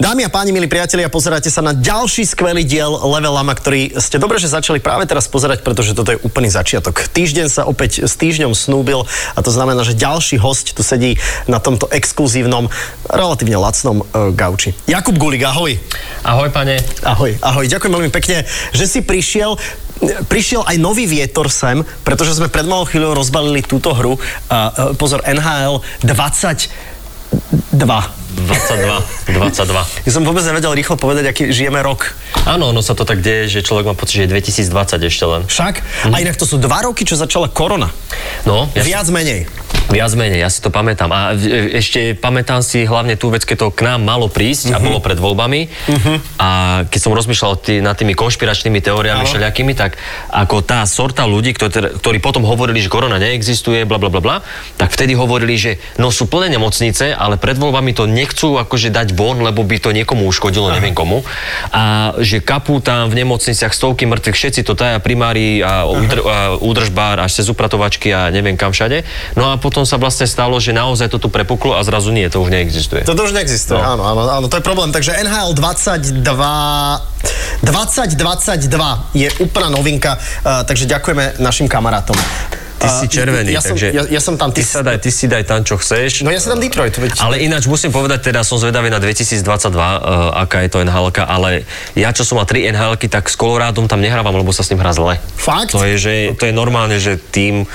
Dámy a páni, milí priatelia, pozeráte sa na ďalší skvelý diel Level Lama, ktorý ste dobre, že začali práve teraz pozerať, pretože toto je úplný začiatok. Týždeň sa opäť s týždňom snúbil a to znamená, že ďalší host tu sedí na tomto exkluzívnom, relatívne lacnom uh, gauči. Jakub Gulik, ahoj. Ahoj, pane. Ahoj, ahoj. Ďakujem veľmi pekne, že si prišiel. Prišiel aj nový vietor sem, pretože sme pred malou chvíľou rozbalili túto hru. Uh, pozor, NHL 22. 22. 22. Ja som vôbec nevedel rýchlo povedať, aký žijeme rok. Áno, ono sa to tak deje, že človek má pocit, že je 2020 ešte len. Však? A inak to sú dva roky, čo začala korona. No, ja Viac menej. Viac menej, ja si to pamätám. A e, ešte pamätám si hlavne tú vec, keď to k nám malo prísť Mhm. a bolo pred voľbami. A keď som rozmýšľal tý, nad tými konšpiračnými teóriami Áno. všelijakými, tak ako tá sorta ľudí, ktorí, ktorí potom hovorili, že korona neexistuje, bla bla bla bla, tak vtedy hovorili, že no sú plné nemocnice, ale pred voľbami to nechcú akože dať von, lebo by to niekomu uškodilo, neviem komu. A že kapú tam v nemocniciach stovky mŕtvych, všetci to taja primári a, údr, a údržbár až cez upratovačky a neviem kam všade. No a potom sa vlastne stalo, že naozaj to tu prepuklo a zrazu nie, to už neexistuje. Toto už neexistuje, No. áno, áno, áno, to je problém. Takže NHL 22... 2022 je úplná novinka, uh, takže ďakujeme našim kamarátom. Ty si Uh, červený, ja som, takže... ja, ja som tam, Ty, sa daj, ty si daj tam, čo chceš. No ja si dám Detroit, veď. Ale ináč musím povedať, teda som zvedavý na 2022, uh, aká je to nhl ale ja, čo som mal 3 nhl tak s Colorádom tam nehrávam, lebo sa s ním hrá zle. Fakt? To je, že, to je normálne, že tým...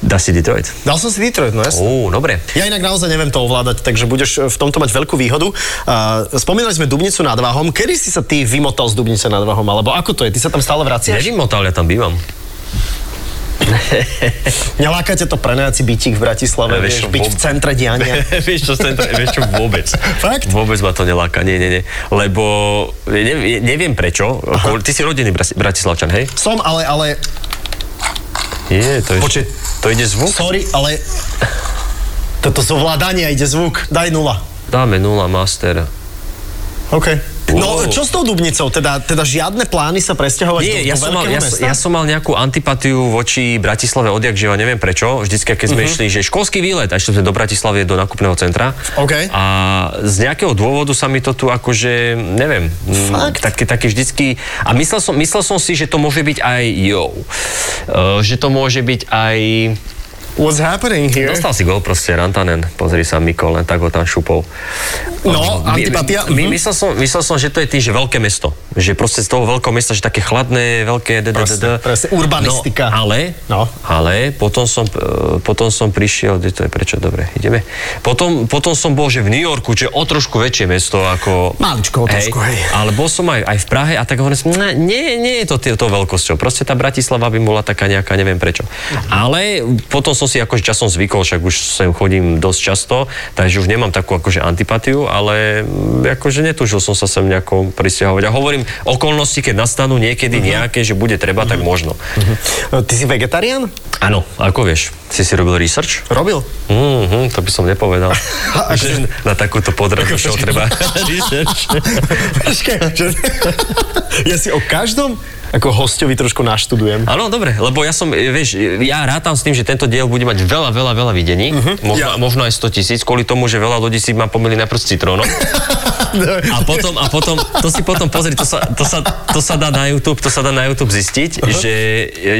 Dá si Detroit. Dal som si Detroit, no jasne. Ó, dobre. Ja inak naozaj neviem to ovládať, takže budeš v tomto mať veľkú výhodu. Uh, spomínali sme Dubnicu nad Váhom. Kedy si sa ty vymotal z Dubnice nad Váhom? Alebo ako to je? Ty sa tam stále vraciaš? Nevymotal, ja tam bývam. Neláka ťa to prenajací bytík v Bratislave, Ja, vieš byť v centre diania? vieš čo, centra, vieš čo, vôbec. Fakt? Vôbec ma to neláka, nie, nie, nie. Lebo ne, neviem prečo. Aha. Ty si rodený Brati- Bratislavčan, hej? Som, ale, ale, Je, to, je, Počkej. to ide zvuk? sorry, ale toto z ovládania ide zvuk. Daj nula. Dáme 0 master. OK. No, čo s tou Dubnicou? Teda, teda žiadne plány sa presťahovať Nie, do, ja do som, mal, ja, ja som mal nejakú antipatiu voči Bratislave odjak živa, neviem prečo. Vždycky, keď sme išli, že školský výlet, a išli sme do Bratislavy, do nakupného centra. OK. A z nejakého dôvodu sa mi to tu akože, neviem, mm, Fakt? také, také vždycky... A myslel som, myslel som si, že to môže byť aj, jo, uh, že to môže byť aj... What's happening here? Dostal si gol proste, Rantanen, pozri sa, Mikol, len tak ho tam šupol. No, My- antipatia. My, mhm. myslel, som, myslel som, že to je tým, že veľké mesto. Že proste z toho veľkého mesta, že také chladné, veľké... presne, urbanistika. No, ale, No. ale potom som, e, potom som prišiel, kde to je, prečo, dobre, ideme. Potom, potom som bol, že v New Yorku, je o trošku väčšie mesto ako... Maličko o trošku, hej. Ale bol som aj, aj v Prahe a tak hovorím, som, "Ne, nie, nie je to to veľkosťou. Proste tá Bratislava by bola taká nejaká, neviem prečo. Ale potom som si akože časom zvykol, však už sem chodím dosť často, takže už nemám takú akože antipatiu, ale akože netúžil som sa sem nejako prisťahovať. A hovorím, okolnosti, keď nastanú niekedy Mhm. nejaké, že bude treba, tak možno. Ty si vegetarián? Áno, ako vieš, si si robil research? Robil. Mhm, to by som nepovedal. že na takúto podradnú show treba research. Ja si o každom ako hostovi trošku naštudujem. Áno, dobre, lebo ja som, e, vieš, ja rátam s tým, že tento diel bude mať veľa, veľa, veľa videní, možno, Ja. možno aj 100 tisíc, kvôli tomu, že veľa ľudí si ma pomýli najprv s citrónom. A potom, a potom, to si potom pozri, to sa, to sa, to sa dá na YouTube, to sa dá na YouTube zistiť, že,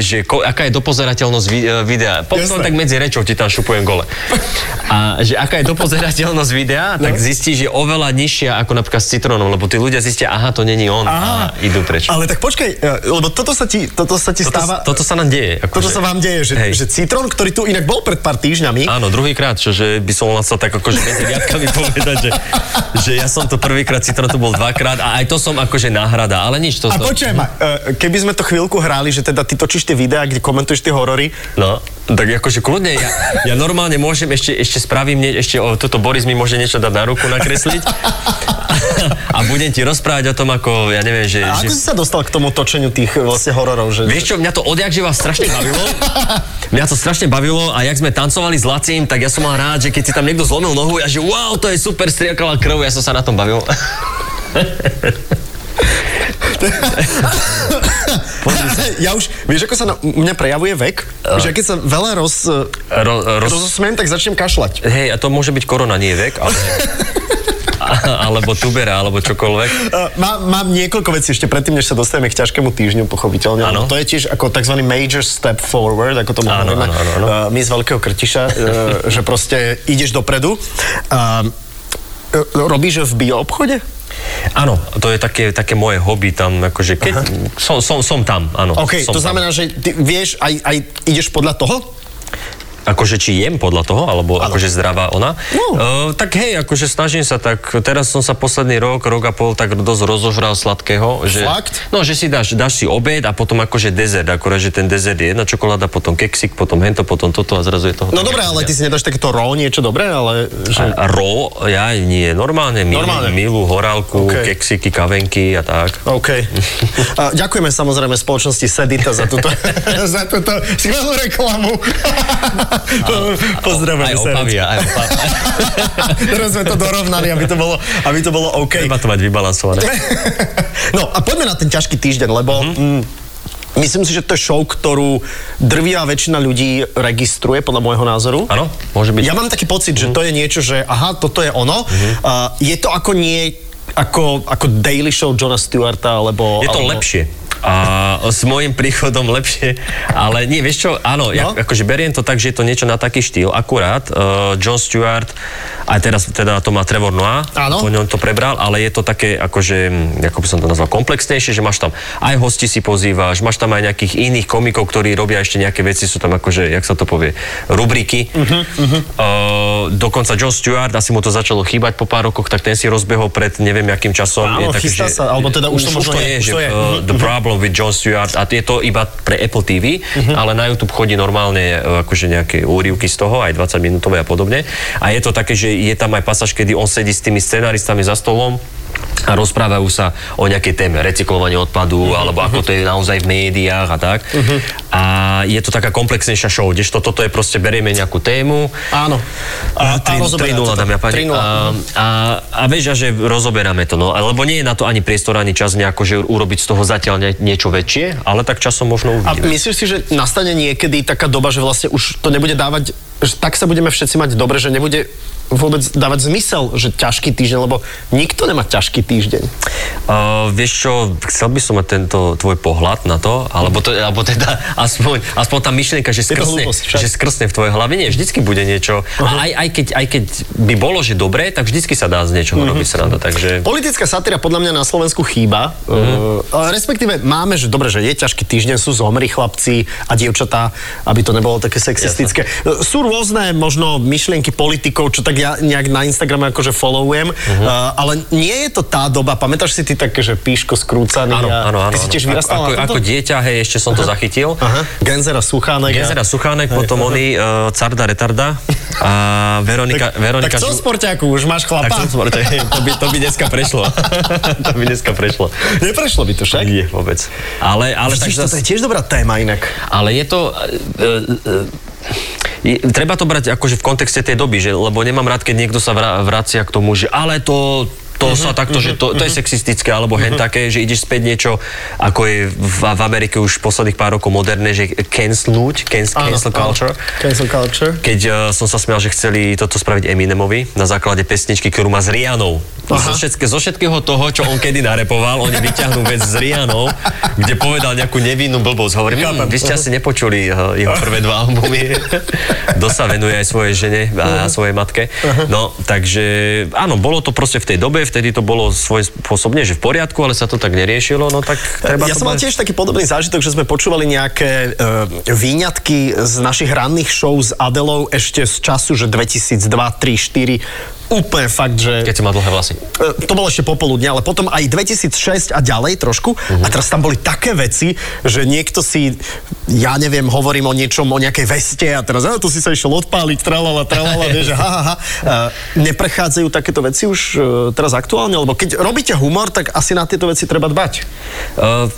že ko, aká je dopozerateľnosť e, videa. Potom tak medzi rečou ti tam šupujem gole. A že aká je dopozerateľnosť videa, tak zistí, že je oveľa nižšia ako napríklad s citrónom, lebo tí ľudia zistia, aha, to není on a idú preč. Ale tak počkaj, e, lebo toto sa ti, toto sa ti Toto, stáva... toto sa nám deje. Toto akože. sa vám deje, že, Hej. že citrón, ktorý tu inak bol pred pár týždňami, Áno, druhýkrát, čože by som sa tak akože medzi riadkami povedať, že, že ja som to prvýkrát, citrón tu bol dvakrát a aj to som akože náhrada, ale nič to... A to počujem, e, keby sme to chvíľku hrali, že teda ty točíš tie videá, kde komentuješ tie horory, No, tak akože kľudne, ja, ja normálne môžem, ešte, ešte spravím, nie, ešte o, toto Boris mi môže niečo dať na ruku nakresliť. a budem ti rozprávať o tom, ako, ja neviem, že... A že... ako si sa dostal k tomu točeniu tých vlastne hororov? Že... Vieš čo, mňa to odjak živa strašne bavilo. Mňa to strašne bavilo a jak sme tancovali s Lacím, tak ja som mal rád, že keď si tam niekto zlomil nohu a že wow, to je super, striekala krv, ja som sa na tom bavil. ja už, vieš, ako sa na, mňa prejavuje vek? Že keď sa veľa roz, Ro, roz... rozosmiem, tak začnem kašľať. Hej, a to môže byť korona, nie vek, ale... alebo tubera, alebo čokoľvek. Uh, mám, mám niekoľko vecí ešte predtým, než sa dostaneme k ťažkému týždňu, pochopiteľne. Áno. To je tiež ako tzv. major step forward, ako to hovoríme. Uh, my z veľkého krtiša, uh, že proste ideš dopredu. Uh, uh, robíš v bioobchode? Áno, to je také, také moje hobby tam, akože keď... Som, som, som tam, áno. OK, to znamená, že ty vieš, aj, aj ideš podľa toho? Akože či jem podľa toho, alebo Áno. akože zdravá ona. No. Uh, tak hej, akože snažím sa tak, teraz som sa posledný rok, rok a pol tak dosť rozožral sladkého. Že, Fakt? No, že si dáš, dáš si obed a potom akože dezert, akorát, že ten dezert je jedna čokoláda, potom keksik, potom hento, potom toto a zrazu je toho. No dobré, ale ty si nedáš takéto raw niečo dobré, ale... Že... A ro, ja nie, normálne, milú, Normálne. milú horálku, OK. keksiky, kavenky a tak. OK. A ďakujeme samozrejme spoločnosti Sedita za túto, za túto skvelú reklamu. Pozdravujeme Aj opavia, aj opavia. Teraz sme to dorovnali, aby to bolo, aby to bolo OK. Treba to mať vybalansované. No a poďme na ten ťažký týždeň, lebo mm, myslím si, že to je show, ktorú drvia väčšina ľudí registruje, podľa môjho názoru. Áno, môže byť. Ja mám taký pocit, že to je niečo, že aha, toto je ono. Uh, je to ako nie ako, ako Daily Show Johna Stewarta, alebo... Je to alebo... lepšie. A s môjim príchodom lepšie, ale nie, vieš čo, áno, no? ja, akože beriem to tak, že je to niečo na taký štýl, akurát, uh, John Stewart, aj teraz teda to má Trevor Noah, Áno. po ňom to prebral, ale je to také, akože, ako by som to nazval, komplexnejšie, že máš tam aj hosti si pozývaš, máš tam aj nejakých iných komikov, ktorí robia ešte nejaké veci, sú tam akože, jak sa to povie, rubriky. Uh-huh, uh-huh. Uh, dokonca John Stewart, asi mu to začalo chýbať po pár rokoch, tak ten si rozbehol pred neviem akým časom. Áno, je chystá že- sa, alebo teda už to možno je, je, už že to je. uh, The Problem with John Stewart a je to iba pre Apple TV, Mhm. ale na YouTube chodí normálne uh, akože nejaké úrivky z toho, aj 20 minútové a podobne. A je to také, že je tam aj pasáž, kedy on sedí s tými scenaristami za stolom a rozprávajú sa o nejakej téme, recyklovanie odpadu, Mhm. alebo ako to je naozaj v médiách a tak. A je to taká komplexnejšia show, kdežto toto je proste, berieme nejakú tému, Áno. A, a 3 rozoberáte 0 to. dámy a páni. 3:0. A, a, a vieš, a že rozoberáme to, no. Lebo nie je na to ani priestor, ani čas nejako, že urobiť z toho zatiaľ nie, niečo väčšie, ale tak časom možno A uvidíme. myslíš si, že nastane niekedy taká doba, že vlastne už to nebude dávať, že tak sa budeme všetci mať dobre, že nebude vôbec dávať zmysel, že ťažký týždeň, lebo nikto nemá ťažký týždeň. Uh, vieš čo, chcel by som mať tento tvoj pohľad na to, alebo, to, alebo teda aspoň, aspoň tá myšlienka, že skrsne, hlúposť však. že skrsne v tvojej hlave. Nie, vždycky bude niečo. A aj, aj, keď, aj keď by bolo, že dobré, tak vždycky sa dá z niečoho robiť sranda. Takže... Politická satíra podľa mňa na Slovensku chýba. Mhm. Uh, respektíve máme, že dobre, že je ťažký týždeň, sú zomri chlapci a dievčatá, aby to nebolo také sexistické. Uh, Sú rôzne možno myšlienky politikov, čo tak ja nejak na Instagrame akože followujem, Mhm. uh, ale nie je to tá doba. Pamätáš si ty také, že píško skrúcaný? Áno, áno, áno. Ty si tiež vyrastal ako, ako tomto? dieťa, hej, ešte som to zachytil. Aha. Genzera Suchánek. a- Gezera Suchánek, potom oni, uh, Carda Retarda a Veronika, Veronika tak čo, Žu- sporťáku, už máš Tak chlapa? som spor, to, to, by, to by dneska prešlo. to by dneska prešlo. Neprešlo by to však? Nie, vôbec. Ale, ale, tak Vidíš, toto je tiež dobrá téma inak. ale je to... Uh, uh, treba to brať akože v kontexte tej doby, že, lebo nemám rád, keď niekto sa vra, vracia k tomu, že ale to to sa takto, že to, to je sexistické, alebo hen také, že ideš späť niečo, ako je v, v Amerike už posledných pár rokov moderné, že cancelnúť, cancel, cancel culture. Cancel culture. Keď uh, som sa smial, že chceli toto spraviť Eminemovi na základe pesničky, ktorú má s Rianou. Zo, všetké, zo všetkého toho, čo on kedy narepoval, oni vyťahnú vec s Rianou, kde povedal nejakú nevinnú blbosť. Hovorím, hm, vy ste asi nepočuli uh, jeho prvé dva albumy. Kto sa venuje aj svojej žene a svojej matke. No, takže áno, bolo to proste v tej dobe, vtedy to bolo svojím spôsobne, že v poriadku, ale sa to tak neriešilo, no tak treba ja som mal tiež taký podobný zážitok, že sme počúvali nejaké uh, výňatky z našich ranných show s Adelou ešte z času, že 2002, 3, 4 úplne fakt, že... Keď si mal dlhé vlasy. E, to bolo ešte popoludne, ale potom aj 2006 a ďalej trošku. Uh-huh. A teraz tam boli také veci, že niekto si, ja neviem, hovorím o niečom, o nejakej veste a teraz, a tu si sa išiel odpáliť, tralala, tralala, vieš, že ha, ha, ha. Uh, neprechádzajú takéto veci už uh, teraz aktuálne? Lebo keď robíte humor, tak asi na tieto veci treba dbať. Uh,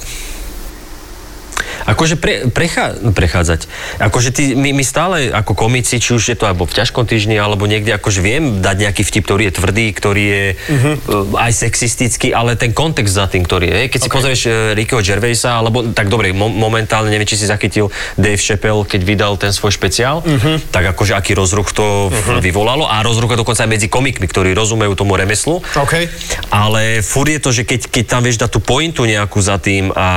Akože pre, prechá, no prechádzať. Akože ty, my, my stále ako komici, či už je to alebo v ťažkom týždni, alebo niekde, akože viem dať nejaký vtip, ktorý je tvrdý, ktorý je uh, aj sexistický, ale ten kontext za tým, ktorý je. Keď okay. si pozrieš uh, Rickyho Gervaisa, alebo tak dobre, mo- momentálne, neviem, či si zachytil Dave Chappelle, keď vydal ten svoj špeciál, uh-huh. tak akože aký rozruch to uh-huh. vyvolalo a rozruch je dokonca aj medzi komikmi, ktorí rozumejú tomu remeslu. Okay. Ale fur je to, že keď, keď tam vieš dať tú pointu nejakú za tým a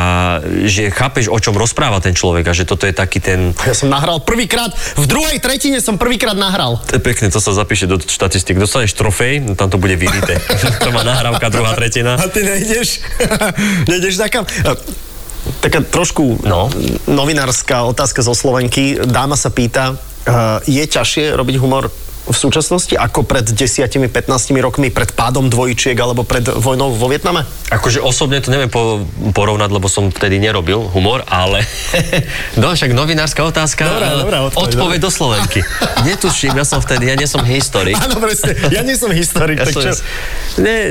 že chápeš, o čom rozpráva ten človek a že toto je taký ten... Ja som nahral prvýkrát, v druhej tretine som prvýkrát nahral. To je pekné, to sa zapíše do štatistik. Dostaneš trofej, no tam to bude vyrité. to má nahrávka, druhá tretina. A ty nejdeš, nejdeš takam. Taká trošku No. novinárska otázka zo Slovenky. Dáma sa pýta, uh, je ťažšie robiť humor v súčasnosti ako pred 10-15 rokmi, pred pádom dvojčiek alebo pred vojnou vo Vietname? Akože osobne to neviem po, porovnať, lebo som vtedy nerobil humor, ale no však novinárska otázka. Dobrá, dobrá odpoveď, odpoveď do Slovenky. Netuším, ja som vtedy, ja nie som historik. Áno, presne. Ja nie som historik, Ja tak som- čo? Ne,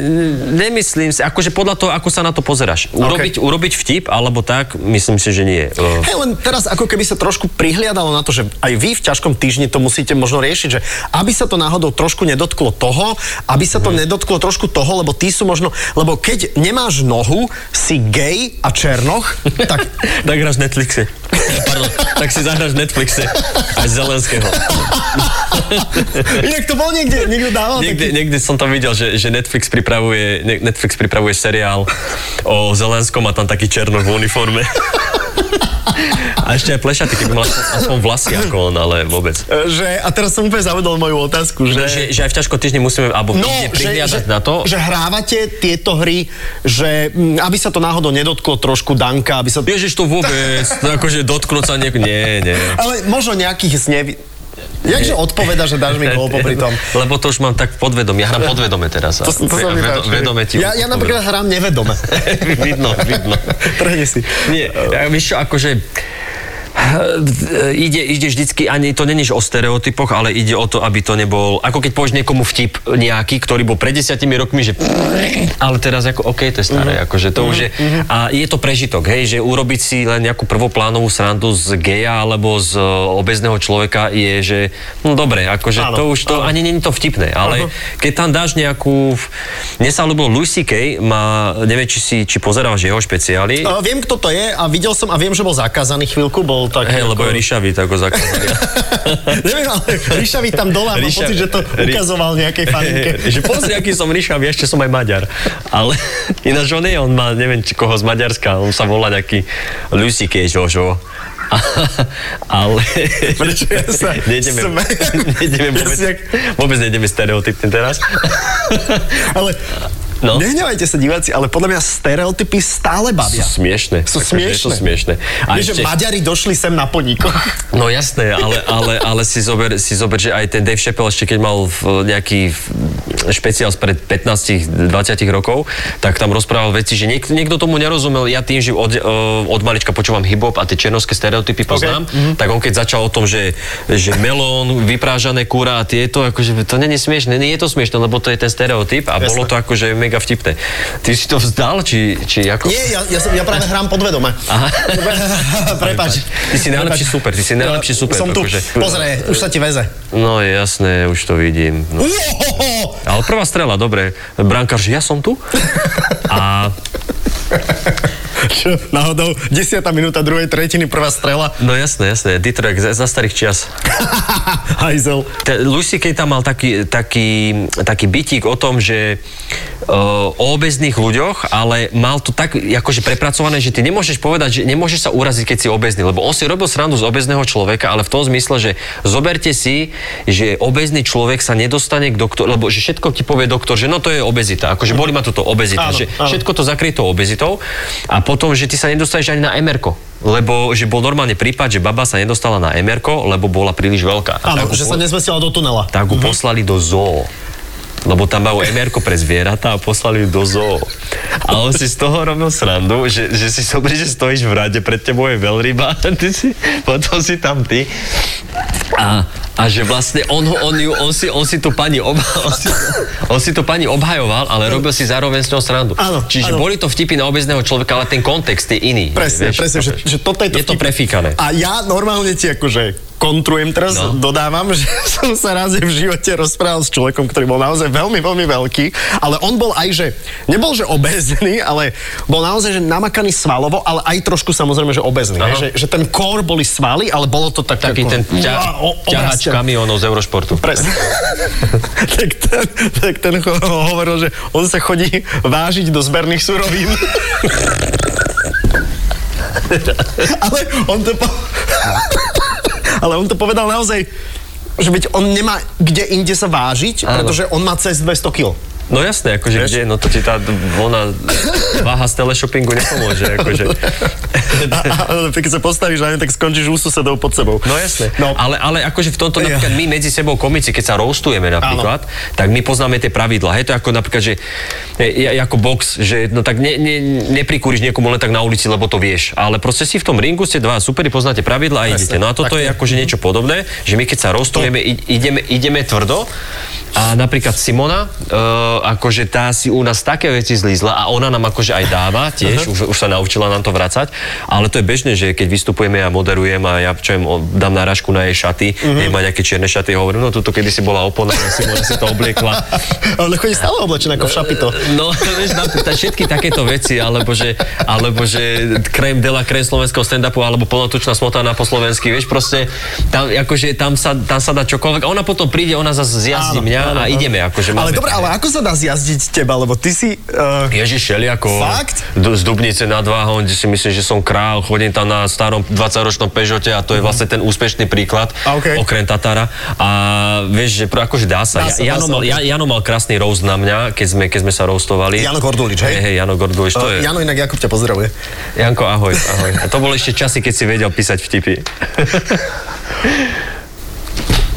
nemyslím si, akože podľa toho, ako sa na to pozeráš. Urobiť, urobiť vtip, alebo tak, myslím si, že nie. Hej, len teraz ako keby sa trošku prihliadalo na to, že aj vy v ťažkom týždni to musíte možno riešiť, že aby sa to náhodou trošku nedotklo toho, aby sa to Mhm. nedotklo trošku toho, lebo ty sú možno, lebo keď nemáš nohu, si gay a černoch, tak tak hráš Netflixe. Pardon, tak si zahráš Netflixe. Aj Zelenského. inak to bol niekde, niekto dával Niekde, taký... niekde som to videl, že, že Netflix, pripravuje, ne- Netflix pripravuje seriál o Zelenskom a tam taký černo v uniforme. A ešte aj plešatý, keby mal aspoň- vlasy ako on, ale vôbec. Že, a teraz som úplne zavedol moju otázku, že... Že, že aj v ťažkom týždni musíme, alebo No, prihliadať že, na to. že hrávate tieto hry, že mm, aby sa to náhodou nedotklo trošku Danka, aby sa... Ježiš, to vôbec, akože dotknúť sa niek... Nie, nie. Ale možno nejakých znevi... Jakže odpoveda, že dáš mi gól popri tom? Lebo to už mám tak podvedom. Ja hrám podvedome teraz. To, to mi páči. vedome ti ja, ja napríklad hrám nevedome. vidno, vidno. Trhni si. Nie, ja, vieš čo, akože ide, ide vždycky, ani to není o stereotypoch, ale ide o to, aby to nebol, ako keď povieš niekomu vtip nejaký, ktorý bol pred desiatimi rokmi, že ale teraz ako, OK, to je staré, Mhm. akože to už je, a je to prežitok, hej, že urobiť si len nejakú prvoplánovú srandu z geja alebo z uh, obezného človeka je, že no dobre, akože Áno, to už to, ani není to vtipné, ale keď tam dáš nejakú, mne sa ľúbilo Louis C.K. má, neviem, či si, či pozeráš jeho špeciály, Uh, viem, kto to je a videl som a viem, že bol zakázaný chvíľku, bol tak... Hej, lebo je ríšavý, tak ho zakázali. Neviem, ale Ríšavý tam dole mám Ríša- pocit, že to ukazoval nejakej faninke. že pozri, aký som ríšavý, ešte som aj Maďar. Ale ináč on je, on má, neviem, či koho z Maďarska, on sa volá nejaký Lucy Jožo. Ale... Prečo ja sa nejdeme, smejem? nejdeme vôbec, vôbec nejdeme stereotypne teraz. Ale No. nehnevajte sa diváci, ale podľa mňa stereotypy stále bavia. Sú smiešne. Sú smiešne. To smiešne. A Vieš, že Maďari došli sem na poníkoch. No jasné, ale, ale, ale si, zober, si zober, že aj ten Dave Chappelle ešte keď mal nejaký špeciál spred 15-20 rokov, tak tam rozprával veci, že niekto, niekto tomu nerozumel. Ja tým, že od, eh, od malička počúvam hip-hop a tie černovské stereotypy poznám, okay. tak on keď začal o tom, že, že melón, vyprážané kúra a tieto, akože to není smiešne, nie je to smiešne, lebo to je ten stereotyp a Jasné. bolo to akože mega vtipné. Ty si to vzdal, či, či ako? Nie, ja, ja, som, ja práve hrám podvedome. Aha. Prepač. Ty si najlepší super, ty si najlepší super. Som tu. akože- Pozrie, už sa ti veze. No jasné, už to vidím. No. Uohoho! Ale prvá strela, dobre. Brankár, že ja som tu. A Čo, náhodou, 10. minúta druhej tretiny, prvá strela. no jasné, jasné. Detroit za, za starých čias. Hajzel. Te- Louis C.K. tam mal taký, taký, taký bytík o tom, že uh, o obezných ľuďoch, ale mal to tak akože prepracované, že ty nemôžeš povedať, že nemôžeš sa uraziť, keď si obezný, lebo on si robil srandu z obezného človeka, ale v tom zmysle, že zoberte si, že obezný človek sa nedostane k doktoru, lebo že všetko ti povie doktor, že no to je obezita, akože boli ma toto obezita, Áno, že áno. všetko to zakrie tou obezitou a potom, že ty sa nedostaneš ani na MRko. Lebo že bol normálne prípad, že baba sa nedostala na MRko, lebo bola príliš veľká. Áno, ju že po- sa nezmestila do tunela. tak ho poslali do zoo. lebo tam majú mr pre zvieratá a poslali ju do zoo. A on si z toho robil srandu, že, že si sobri, že stojíš v rade, pred tebou je veľryba, ty si, potom si tam ty. A, a že vlastne on, ho- on, ju, on, si, on si tu pani obha, on si, on si tu pani obhajoval, ale robil si zároveň s ňou srandu. Áno, Čiže áno. boli to vtipy na obezného človeka, ale ten kontext je iný. Presne, vieš, presne, že, že toto je to Je to vtip. prefíkané. A ja normálne ti akože kontrujem teraz, No. dodávam, že som sa raz v živote rozprával s človekom, ktorý bol naozaj veľmi, veľmi veľký, ale on bol aj, že nebol, že obezný, ale bol naozaj, že namakaný svalovo, ale aj trošku samozrejme, že obezný. Že, že ten kór boli svaly, ale bolo to tak Taký ako, ten ťa, o- ťahač. Kamionov z Eurošportu. Presne. tak, ten, tak ten ho- hovoril, že on sa chodí vážiť do zberných surovín. Ale on to po... Ale on to povedal naozaj, že veď on nemá kde inde sa vážiť, Áno. pretože on má cez 200 kg. No jasné, akože Vieš? kde, no to ti tá ona váha z teleshoppingu nepomôže, akože. Ale ty keď sa postavíš na ňu, tak skončíš u susedov pod sebou. No jasné. No. Ale, ale akože v tomto napríklad my medzi sebou komici, keď sa roastujeme napríklad, tak my poznáme tie pravidlá. Hej, to je ako napríklad, že je, ako box, že no tak ne, ne, neprikúriš niekomu len tak na ulici, lebo to vieš. Ale proste si v tom ringu ste dva superi, poznáte pravidlá a Presne, idete. No a toto tak je akože niečo podobné, že my keď sa roastujeme, ideme, ideme tvrdo a napríklad Simona, uh, akože tá si u nás také veci zlízla a ona nám akože aj dáva tiež, už, už sa naučila nám to vracať, ale to je bežné, že keď vystupujeme a moderujem a ja čo o- dám náražku na jej šaty, uh-huh. má nejaké čierne šaty, hovorím, no tuto kedy si bola opona, Simona si to obliekla. Ale chodí stále oblečený ako v šapito. No, vieš, na, tá, všetky takéto veci, alebo že, alebo že krém de la krém slovenského stand-upu, alebo plnotučná smotana po slovensky, vieš, proste tam, akože, tam, sa, tam sa dá čokoľvek. A ona potom príde, ona zase zjazdí mňa áno, a ideme. Akože Ale máme- dobre, ale ako sa dá zjazdiť teba? Lebo ty si... Uh, Ježiš, ako Fakt? z Dubnice nad Váhom, kde si myslím, že som král, chodím tam na starom 20-ročnom Peugeote a to je vlastne ten úspešný príklad, okej. okrem Tatára. A vieš, že akože dá sa. Dá sa, Ja- dá Jano, sa, mal, Jano mal krásny roast na mňa, keď sme, keď sme sa roastovali. Jano Gordulič, hej? Hej, hej, Jano Gordulič, to je... Jano inak Jakub ťa pozdravuje. Janko, ahoj, ahoj. A to boli ešte časy, keď si vedel písať vtipy.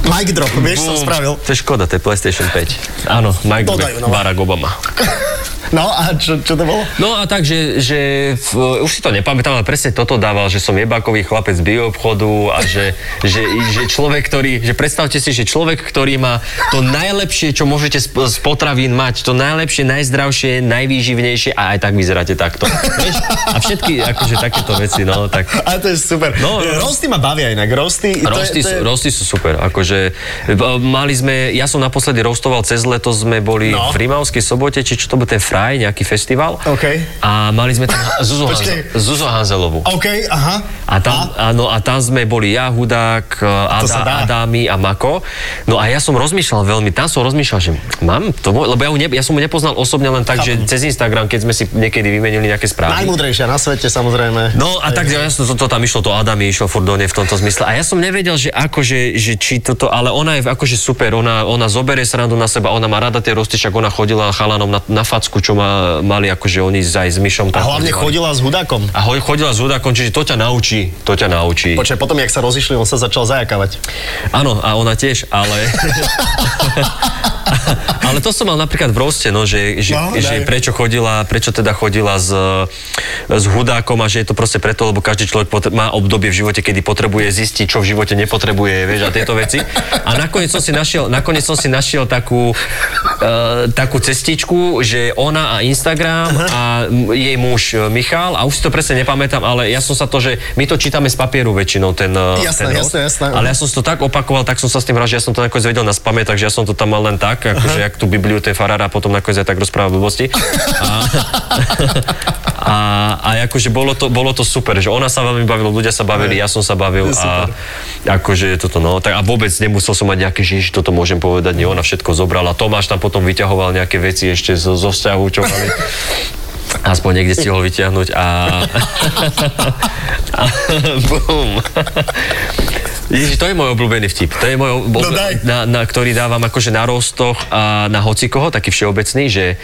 Mic drop, vieš, som spravil. To je škoda, to je PlayStation 5. Áno, Mike Dodajú, no. Barack Obama. No a čo, čo to bolo? No a tak, že, že v, už si to nepamätám, ale presne toto dával, že som jebákový chlapec z bioobchodu a že, že, že človek, ktorý, že predstavte si, že človek, ktorý má to najlepšie, čo môžete z, z potravín mať, to najlepšie, najzdravšie, najvýživnejšie a aj tak vyzeráte takto. Vieš? A všetky akože takéto veci, no tak... Ale to je super. No, no. Roasty ma bavia inak. Roasty, to Rosty, je, to je... rosty sú super, akože mali sme, ja som naposledy roastoval cez leto, sme boli No. v Rimavskej sobote, či čo to bol ten Fraj, nejaký festival. OK. A mali sme tam Zuzu. Hanzel, Zuzu Hanzelovú. OK, aha. A tam, áno, a tam sme boli ja, Hudák, dá. Ada, Adámy a Mako. No a ja som rozmýšľal veľmi, tam som rozmýšľal, že mám to, lebo ja, ju ne, ja som mu nepoznal osobne len tak, že Chápem. cez Instagram, keď sme si niekedy vymenili nejaké správy. Najmudrejšia na svete, samozrejme. No a tak ja som to, to tam išlo, to Adami išlo furt do nej v tomto zmysle. A ja som nevedel, že akože, že či toto, ale ona je akože super, ona, ona zoberie srandu na seba, ona má rada tie rosty, však ona chodila chalanom na, na facku, čo má, mali akože oni aj s Myšom. A hlavne chodila s hudákom. A ho- chodila s hudákom, čiže to ťa naučí, to ťa naučí. Počkaj, potom, jak sa rozišli, on sa začal zajakávať. Áno, a ona tiež, ale... ale to som mal napríklad v roste, no, že, že, No, že prečo chodila, prečo teda chodila s, s hudákom a že je to proste preto, lebo každý človek potre- má obdobie v živote, kedy potrebuje zistiť, čo v živote nepotrebuje, vieš, a tieto veci. A nakoniec som si našiel, nakoniec som si našiel takú, uh, takú cestičku, že ona a Instagram a m- jej muž e, Michal, a už si to presne nepamätám, ale ja som sa to, že my to čítame z papieru väčšinou, ten, e, Jasné, ten roast. jasné, jasné. Ale ja som si to tak opakoval, tak som sa s tým hral, že ja som to nakoniec vedel na spamäť, takže ja som to tam mal len tak, akože jak tú Bibliu tej farára, potom nakoniec aj tak rozprával blbosti. A, a, a akože bolo to, bolo to super, že ona sa veľmi bavila, ľudia sa bavili, ja som sa bavil a akože toto no, tak a vôbec nemusel som mať nejaké, že toto môžem povedať, nie, ona všetko zobrala. Tomáš tam potom vyťahoval nejaké veci ešte zo, zo vzťahu, čo mali. Aspoň niekde stihol vyťahnuť a... a bum. Ježiš, to je môj obľúbený vtip. To je môj obľúbený, No daj. na, na, ktorý dávam akože na rostoch a na hocikoho, taký všeobecný, že,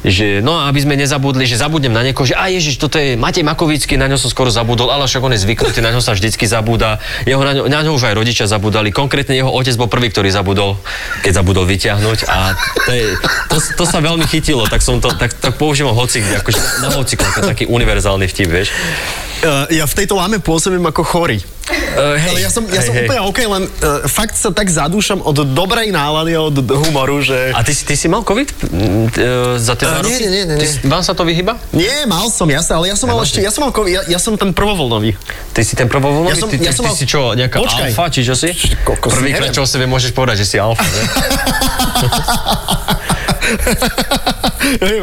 že no aby sme nezabudli, že zabudnem na niekoho, že a Ježiš, toto je Matej Makovický, na ňo som skoro zabudol, ale však on je zvyknutý, na ňo sa vždycky zabúda. Jeho, na, ňo, na ňo už aj rodičia zabudali. Konkrétne jeho otec bol prvý, ktorý zabudol, keď zabudol vyťahnuť a to, je, to, to sa veľmi chytilo, tak som to, tak, tak používam hocik, akože na, na hociko, to je taký univerzálny vtip, vieš. Uh, ja v tejto láme pôsobím ako chorý. Uh, hej, Ale ja som, ja hej, som hej. úplne OK, len uh, fakt sa tak zadúšam od dobrej nálady a od humoru, že... A ty, ty si mal COVID e, za tie dva nie, roky? nie, nie, nie, Vám sa to vyhyba? Nie, mal som, jasné, ale ja som mal ešte, ja som mal COVID, ja, ja som ten prvovoľnový. Ty si ten prvovoľnový? Ja som- ty, ty, ja som ty mal- si čo, nejaká Počkaj. alfa, či čo si? Prvýkrát, čo o sebe môžeš povedať, že si alfa, ne?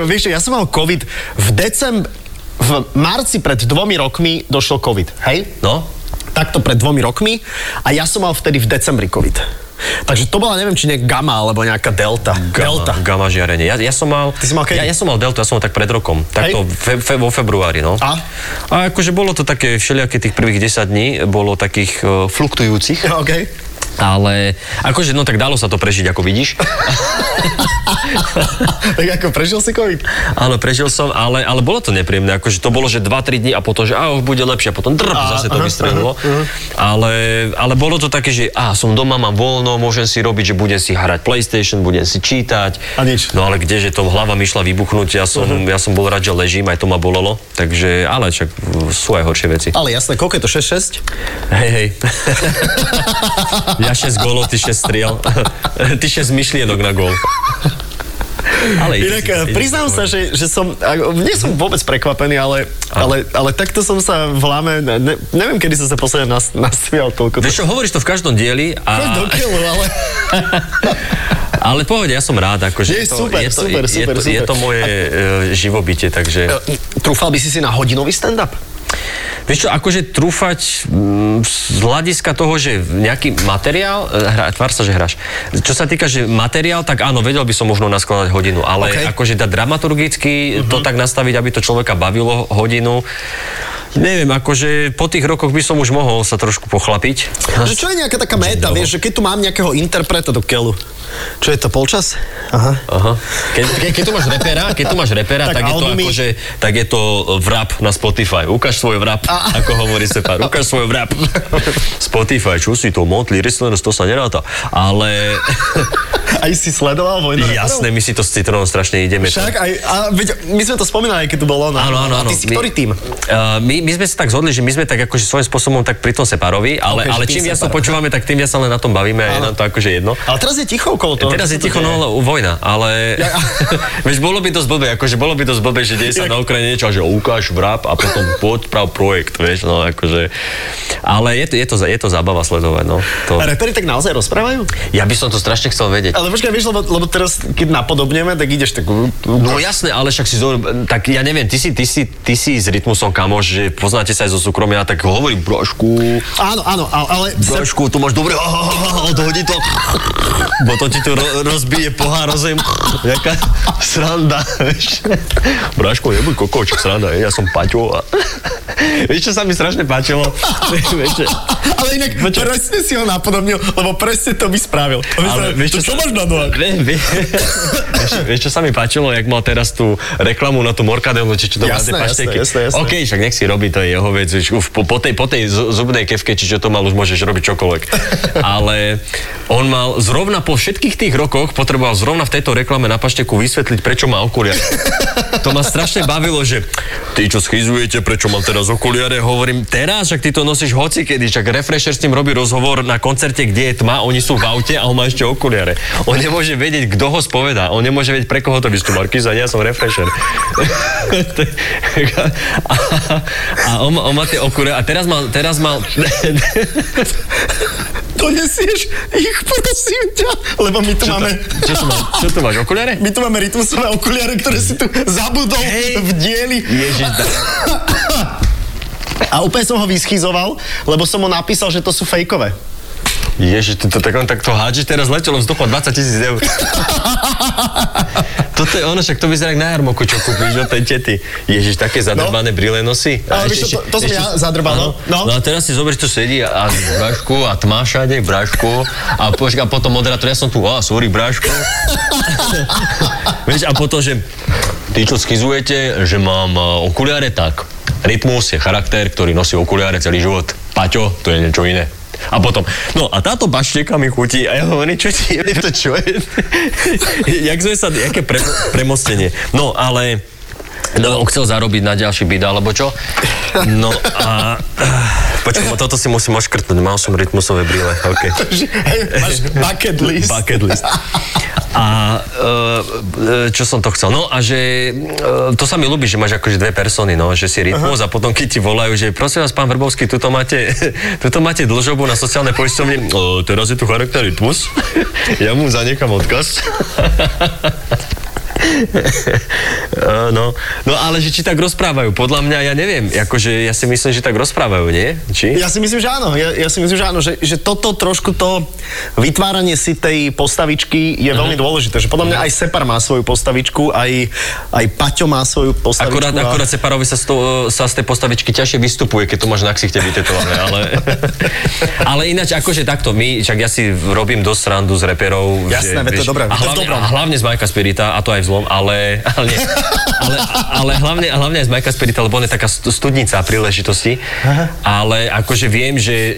Vieš, ja som mal COVID v decembri, v marci pred dvomi rokmi došlo COVID, hej? No? Takto pred dvomi rokmi a ja som mal vtedy v decembri COVID. Takže to bola, neviem, či nie gamma alebo nejaká delta. delta. Gamma žiarenie. Ja, ja som mal... Ty si mal kedy? ja, ja som mal delta, ja som mal tak pred rokom. Takto fe, fe, vo februári, no. A? A akože bolo to také všelijaké tých prvých 10 dní, bolo takých uh, fluktujúcich. OK. Ale akože, no tak dalo sa to prežiť, ako vidíš. tak ako prežil si COVID? Áno, prežil som, ale, ale bolo to nepríjemné. Akože to bolo, že 2-3 dní a potom, že a už bude lepšie a potom drb, A, zase to aha, vystrelilo. Ale, ale bolo to také, že a som doma, mám voľno, môžem si robiť, že budem si hrať PlayStation, budem si čítať. A nič. No ale kdeže to hlava mi išla vybuchnúť, ja som, ja som bol rád, že ležím, aj to ma bolelo. Takže, ale však sú aj horšie veci. Ale jasné, koľko je to 6-6? Hej, hej. ja 6 gólov, ty 6 striel. ty 6 myšlienok na gól. Ale Inak si- eh, priznám sa, že, že som, a- nie som vôbec prekvapený, ale, ale, ale takto som sa v láme, ne, ne- neviem, kedy som sa posledne nas, nasmial toľko. Vieš čo, hovoríš to v každom dieli Choď do a... keľu, ale... Ale pohode, ja som rád, akože Je je, to, super, je, to, super, je, super, to, je to moje e, živobytie, takže... Trúfal by si si na hodinový stand-up? Vieš čo, akože trúfať mm, z hľadiska toho, že nejaký materiál, e, hra, tvár sa, že hráš. Čo sa týka, že materiál, tak áno, vedel by som možno naskladať hodinu, ale OK. Mhm. akože dať dramaturgicky, to tak nastaviť, aby to človeka bavilo hodinu, neviem, akože po tých rokoch by som už mohol sa trošku pochlapiť. Že čo je nejaká taká Deň vieš, že keď tu mám nejakého interpreta do keľu, čo je to, polčas? Aha. Aha. Keď, ke, keď tu máš repera, keď tu máš repera, Tak tak, je to akože, tak je to vrap na Spotify. Ukáž svoj vrap, A- ako hovorí Separ. Ukáž svoj vrap. Spotify, čo si to, Motley Listeners, to sa neráta. Ale Aj si sledoval vojnu jasné, my si to s Citronom strašne ideme. Však aj, a veď, my sme to spomínali, keď tu bolo. No. Áno, áno, A áno. ty si ktorý tým? Uh, my, my sme sa tak zhodli, že my sme tak akože svojím spôsobom tak pri tom separovi, ale, že ale čím viac to počúvame, tak tým viac sa len na tom bavíme a je nám to akože jedno. Ale teraz je ticho okolo toho. Teraz je to ticho, deje? no vojna, ale... Ja- Vieš, bolo by dosť blbé, akože bolo by dosť blbé, že deje sa na Ukrajine niečo, že ukáž vrap a potom poď prav projekt, vieš, no akože... Ale je to, je to, je to zábava sledovať, no. To... Reperi tak naozaj rozprávajú? Ja by som to strašne chcel vedieť. Ale počkaj, vieš, lebo, lebo teraz, keď napodobneme, tak ideš tak... No jasné, ale však si zober, tak ja neviem, ty si, ty si, ty si s Rytmusom kamoš, že poznáte sa aj zo súkromia, tak hovorím, brošku, Áno, áno, ale... brošku, tu máš dobre, odhodí to, bo to ti tu ro, rozbije pohár o zem, jaká sranda, vieš. Braško, nebuď kokoč, sranda, ja som Paťo a... Vieš, čo sa mi strašne páčilo? Vieš, ale inak presne si ho napodobnil, lebo presne to by spravil. To by Ale spravil. vieš, To čo sa- máš na nohách? Vie, vie, vieš, vieš, čo sa mi páčilo, jak mal teraz tú reklamu na tú morkadelu, či čo to má Jasné, tie pašteky. jasné, jasné, jasné. OK, však nech si robí, to je jeho vec. Už už po, po, tej, po tej zu- zubnej kevke, či čo to mal, už môžeš robiť čokoľvek. Ale on mal zrovna po všetkých tých rokoch, potreboval zrovna v tejto reklame na pašteku vysvetliť, prečo má okuliare. To ma strašne bavilo, že ty čo schizujete, prečo mám teraz okuliare, hovorím, teraz, však ty to nosíš hoci kedy, však Refresher s ním robí rozhovor na koncerte, kde je tma, oni sú v aute a on má ešte okuliare. On nemôže vedieť, kto ho spovedá, on nemôže vedieť, pre koho to vy ste Markiza, ja som Refresher. a, a on, on má tie okuliare a teraz mal, teraz mal, Donesieš ich, prosím ťa, lebo my tu máme... čo, tu má, čo tu máš, okuliare? My tu máme rytmusové okuliare, ktoré si tu zabudol Hej. v dieli. Ježiš, A úplne som ho vyschizoval, lebo som mu napísal, že to sú fejkové. Ježiš, to tak on takto hádžeš, teraz letelo vzduchu 20 tisíc eur. Toto je ono, však to vyzerá na jarmoku, čo kúpiš od tej tety. Ježiš, také zadrbané no. brýle nosí. Ale vieš čo, to- to som ja zadrbal, no. No. no. a teraz si zober, tu sedí a, a brášku a tma všade, brášku a, počka, a potom moderátor, ja som tu, a sorry, brášku. Vieš, a potom, že tí, čo schizujete, že mám a, okuliare, tak rytmus je charakter, ktorý nosí okuliare celý život. Paťo, to je niečo iné. A potom, no a táto bašteka mi chutí a ja hovorím, čo ti je, to čo je? Jak sme sa, jaké pre, premostenie. No, ale No, on chcel zarobiť na ďalší byt, alebo čo? No a... Počkaj, toto si musím oškrtnúť, mal som rytmusové brýle, OK. Máš bucket list. Bucket list. A e, čo som to chcel? No a že e, to sa mi ľúbi, že máš akože dve persony, no, že si rytmus a potom keď ti volajú, že prosím vás, pán Vrbovský, tuto máte, tuto máte dlžobu na sociálne poisťovne, o, teraz je tu charakter rytmus, ja mu zanechám odkaz. no, no ale že či tak rozprávajú, podľa mňa ja neviem, akože ja si myslím, že tak rozprávajú, nie? Či? Ja si myslím, že áno. Ja, ja si myslím, že áno, že, že toto trošku to vytváranie si tej postavičky je veľmi dôležité. Že podľa mňa aj Separ má svoju postavičku, aj, aj Paťo má svoju postavičku. Akurát, a... akurát Separovi sa z, to, sa z tej postavičky ťažšie vystupuje, keď to máš na ksichte vytetované, ale... ale ináč, akože takto, my, však ja si robím dosť srandu z reperov. Jasné, veď to je dobré, A to hlavne, dobrom. a hlavne z Majka Spirita, a to aj v zlom, ale, ale, nie, ale, ale hlavne, hlavne aj z Majka Spirita, lebo on je taká stu- studnica príležitosti, ale akože viem, že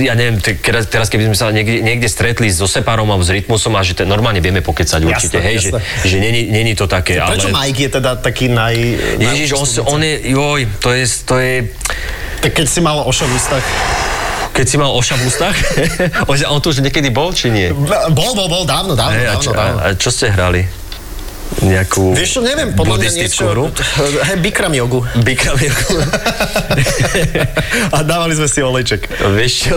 ja neviem, te- teraz, keby sme sa niekde, niekde stretli so Separom alebo s Rytmusom a že te, normálne vieme pokecať určite, Jasné, hej, že, jasné. že není, není to také, Prečo ale... Mike je teda taký naj... Ježiš, on, on je, joj, to je, to je, Tak keď si mal oša v ústach. keď si mal oša v ústach, on, tu už niekedy bol, či nie? Bol, bol, bol, dávno, dávno, Hej, a, čo, dávno. a čo ste hrali? Nejakú Vieš čo, neviem, podľa mňa niečo... Hej, Bikram jogu. Bikram jogu. A dávali sme si olejček. vieš čo,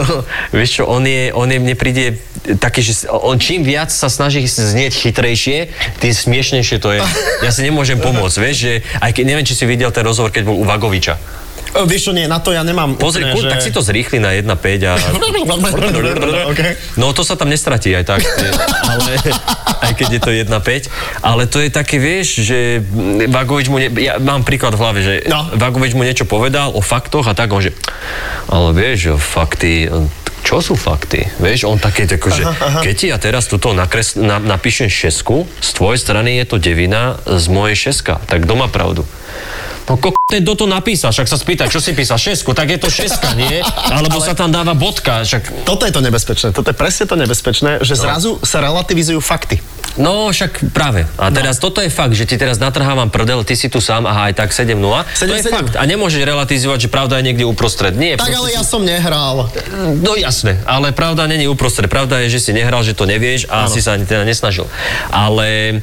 vieš čo, on je, on je, mne príde taký, že on čím viac sa snaží znieť chytrejšie, tým smiešnejšie to je. Ja si nemôžem pomôcť, vieš, že aj keď, neviem, či si videl ten rozhovor, keď bol u Vagoviča. E, Vieš čo, nie, na to ja nemám Pozri, úplne, kur, že... tak si to zrýchli na 1.5 a... okay. No to sa tam nestratí aj tak, ale, aj keď je to 1.5. Ale to je také, vieš, že Vagovič mu, ne, ja mám príklad v hlave, že No. Vagovič mu niečo povedal o faktoch a tak, on že, ale vieš, fakty, čo sú fakty? Vieš, on také, tako, že keď ti ja teraz tuto nakres, na, napíšem šesku, z tvojej strany je to devina, z mojej šeska, tak kto má pravdu? No ko... kto to napísal, však sa spýta, čo si písal, šesku, tak je to šeska, nie? Alebo sa tam dáva bodka, však Toto je to nebezpečné, toto je presne to nebezpečné, že zrazu sa relativizujú fakty. No, však práve. A teraz toto je fakt, že ti teraz natrhávam prdel, ty si tu sám, aha, aj tak 7-0. to je 7-7. fakt. A nemôžeš relativizovať, že pravda je niekde uprostred. Nie, Tak ale ja si- som nehral. No jasné, ale pravda není uprostred. Pravda je, že si nehral, že to nevieš a si sa ani teda nesnažil. Ale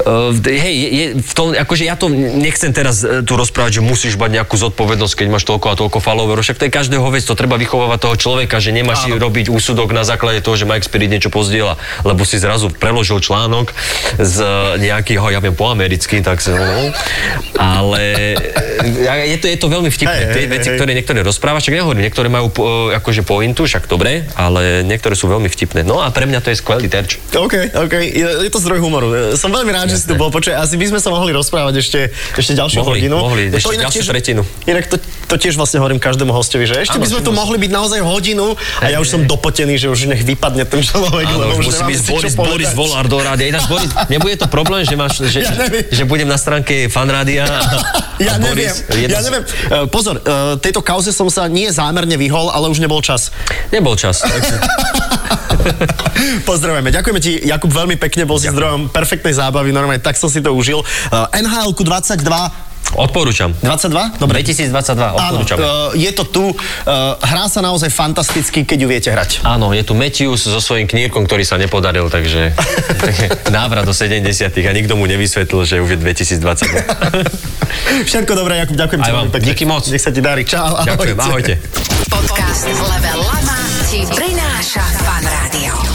uh, hej, je, v tom, akože ja to nechcem teraz uh, tu rozprávať, že musíš mať nejakú zodpovednosť, keď máš toľko a toľko followerov. Však to je každého vec, to treba vychovávať toho človeka, že nemáš robiť úsudok na základe toho, že Mike Spirit niečo pozdieľa, lebo si zrazu preložil článok z nejakého, ja viem po americky, tak no, ale je to, je to veľmi vtipné. Hej, Tie hej, veci, hej. ktoré niektoré rozprávaš, však nehovorím, niektoré majú akože pointu, však dobre, ale niektoré sú veľmi vtipné. No a pre mňa to je skvelý terč. OK, OK, je, je to zdroj humoru. Som veľmi rád, že si tu bol. Počuj, asi by sme sa mohli rozprávať ešte, ešte ďalšiu Mohli, hodinu. mohli, To ešte ďalšiu tretinu. Inak to, to tiež vlastne hovorím každému hostovi, že ešte Áno, by sme tu mohli byť naozaj hodinu a ja už som dopotený, že už nech vypadne ten človek, Áno, už musí byť Boris. Boris Volár do rádia. Ináč, Boris, nebude to problém, že, máš, že, Ja neviem. že budem na stránke fanrádia Ja a neviem, Boris, jedno ja neviem. E, Pozor, e, tejto kauze som sa nie zámerne vyhol, ale už nebol čas. Nebol čas. takže- Pozdravujeme. Ďakujeme ti, Jakub, veľmi pekne, bol si zdrojom perfektnej zábavy, normálne tak som si to užil. Uh, NHL 22, Odporúčam. 22? Dobre. 2022, Áno, odporúčam. uh, je to tu, uh, hrá sa naozaj fantasticky, keď ju viete hrať. Áno, je tu Matthews so svojím knírkom, ktorý sa nepodaril, takže návrat do 70 a nikto mu nevysvetlil, že už je 2022. Všetko dobré, Jakub, ďakujem ti Aj vám. veľmi pekne. Díky moc. Nech sa ti darí. Čau, Ďakujem, ahojte. Podcast Level Lama ti prináša Fan Rádio.